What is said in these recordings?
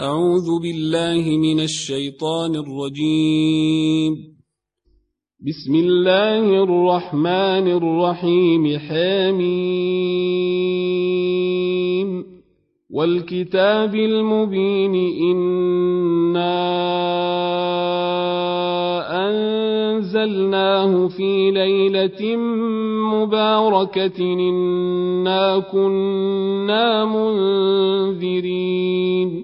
أعوذ بالله من الشيطان الرجيم. بسم الله الرحمن الرحيم. حميم. والكتاب المبين. إنا أنزلناه في ليلة مباركة. إنا كنا منذرين.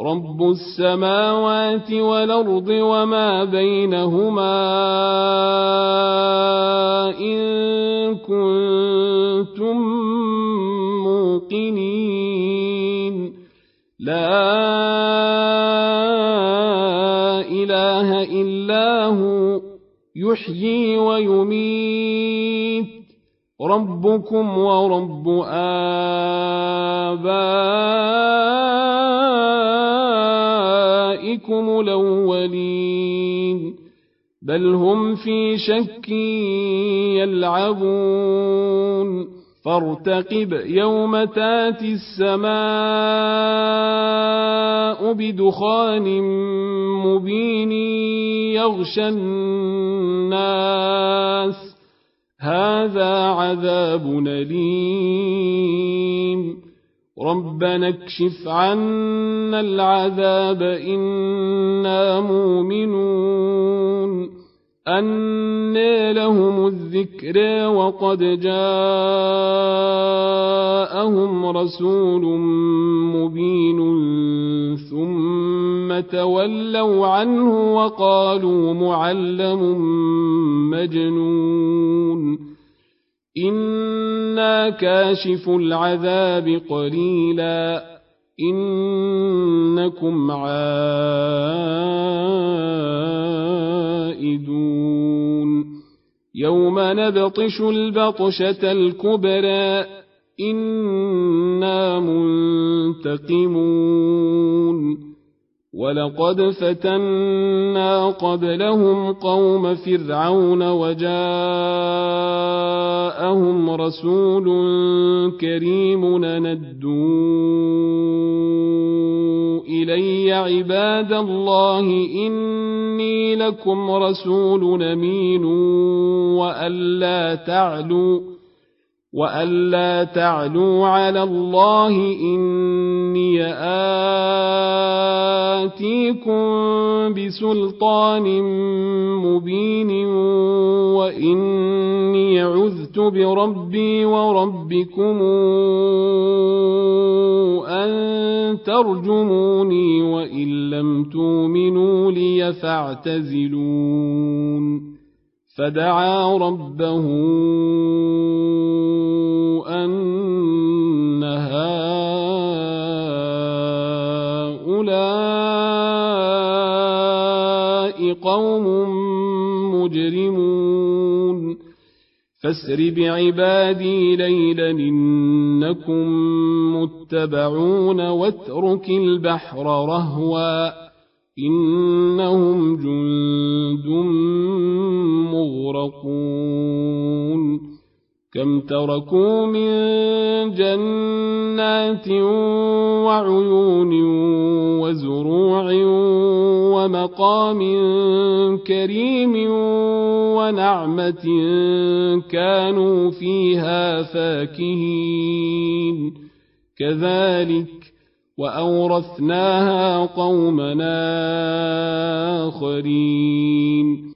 رب السماوات والارض وما بينهما ان كنتم موقنين لا اله الا هو يحيي ويميت ربكم ورب آبائكم الأولين بل هم في شك يلعبون فارتقب يوم تاتي السماء بدخان مبين يغشى الناس هذا عذاب أليم ربنا اكشف عنا العذاب إنا مؤمنون. أنى لهم الذكر وقد جاءهم رسول مبين ثم تولوا عنه وقالوا معلم مجنون. إنا كاشف العذاب قليلا إنكم عائدون يوم نبطش البطشة الكبرى إنا منتقمون ولقد فتنا قبلهم قوم فرعون وجاءهم رسول كريم ندوا الي عباد الله اني لكم رسول امين والا تعلوا والا تعلوا على الله اني اتيكم بسلطان مبين واني عذت بربي وربكم ان ترجموني وان لم تؤمنوا لي فاعتزلون فدعا ربه أن هؤلاء قوم مجرمون. فاسر بعبادي ليلا إنكم متبعون واترك البحر رهوا إنهم مغرقون كم تركوا من جنات وعيون وزروع ومقام كريم ونعمة كانوا فيها فاكهين. كذلك وأورثناها قومنا آخرين.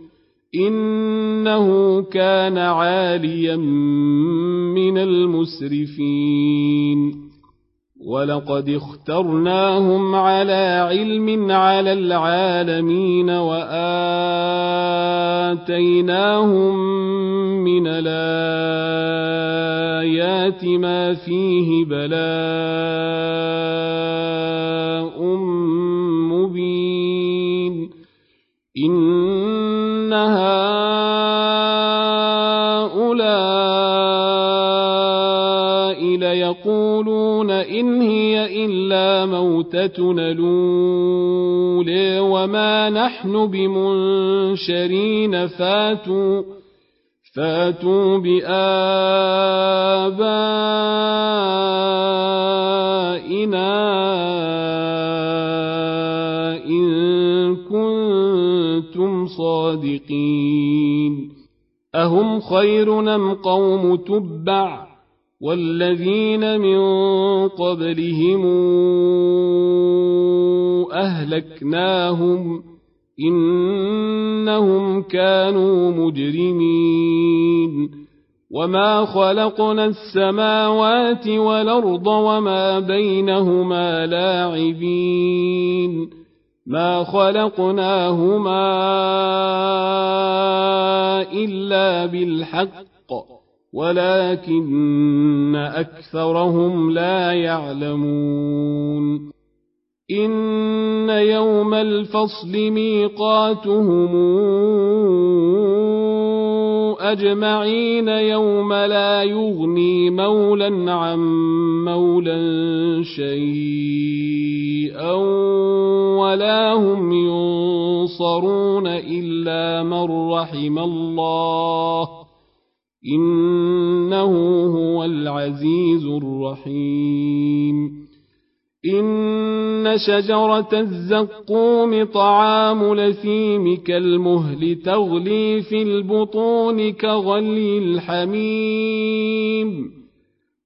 إنه كان عاليا من المسرفين. ولقد اخترناهم على علم على العالمين وآتيناهم من الآيات ما فيه بلاء مبين. هؤلاء ليقولون إن هي إلا موتتنا الأولى وما نحن بمنشرين فاتوا فاتوا بآبائنا كنتم صادقين أهم خير أم قوم تبع والذين من قبلهم أهلكناهم إنهم كانوا مجرمين. وما خلقنا السماوات والأرض وما بينهما لاعبين. ما خلقناهما إلا بالحق ولكن أكثرهم لا يعلمون. إن يوم الفصل ميقاتهم أجمعين يوم لا يغني مولا عن مولا شيئا ولا هم ينصرون إلا من رحم الله إنه هو العزيز الرحيم. إن شجرة الزقوم طعام لثيم كالمهل تغلي في البطون كغلي الحميم.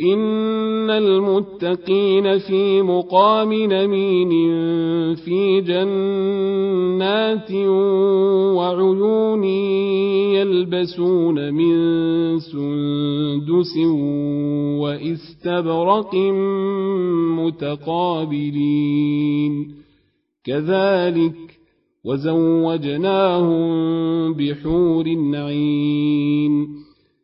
إن المتقين في مقام نمين في جنات وعيون يلبسون من سندس واستبرق متقابلين كذلك وزوجناهم بحور عين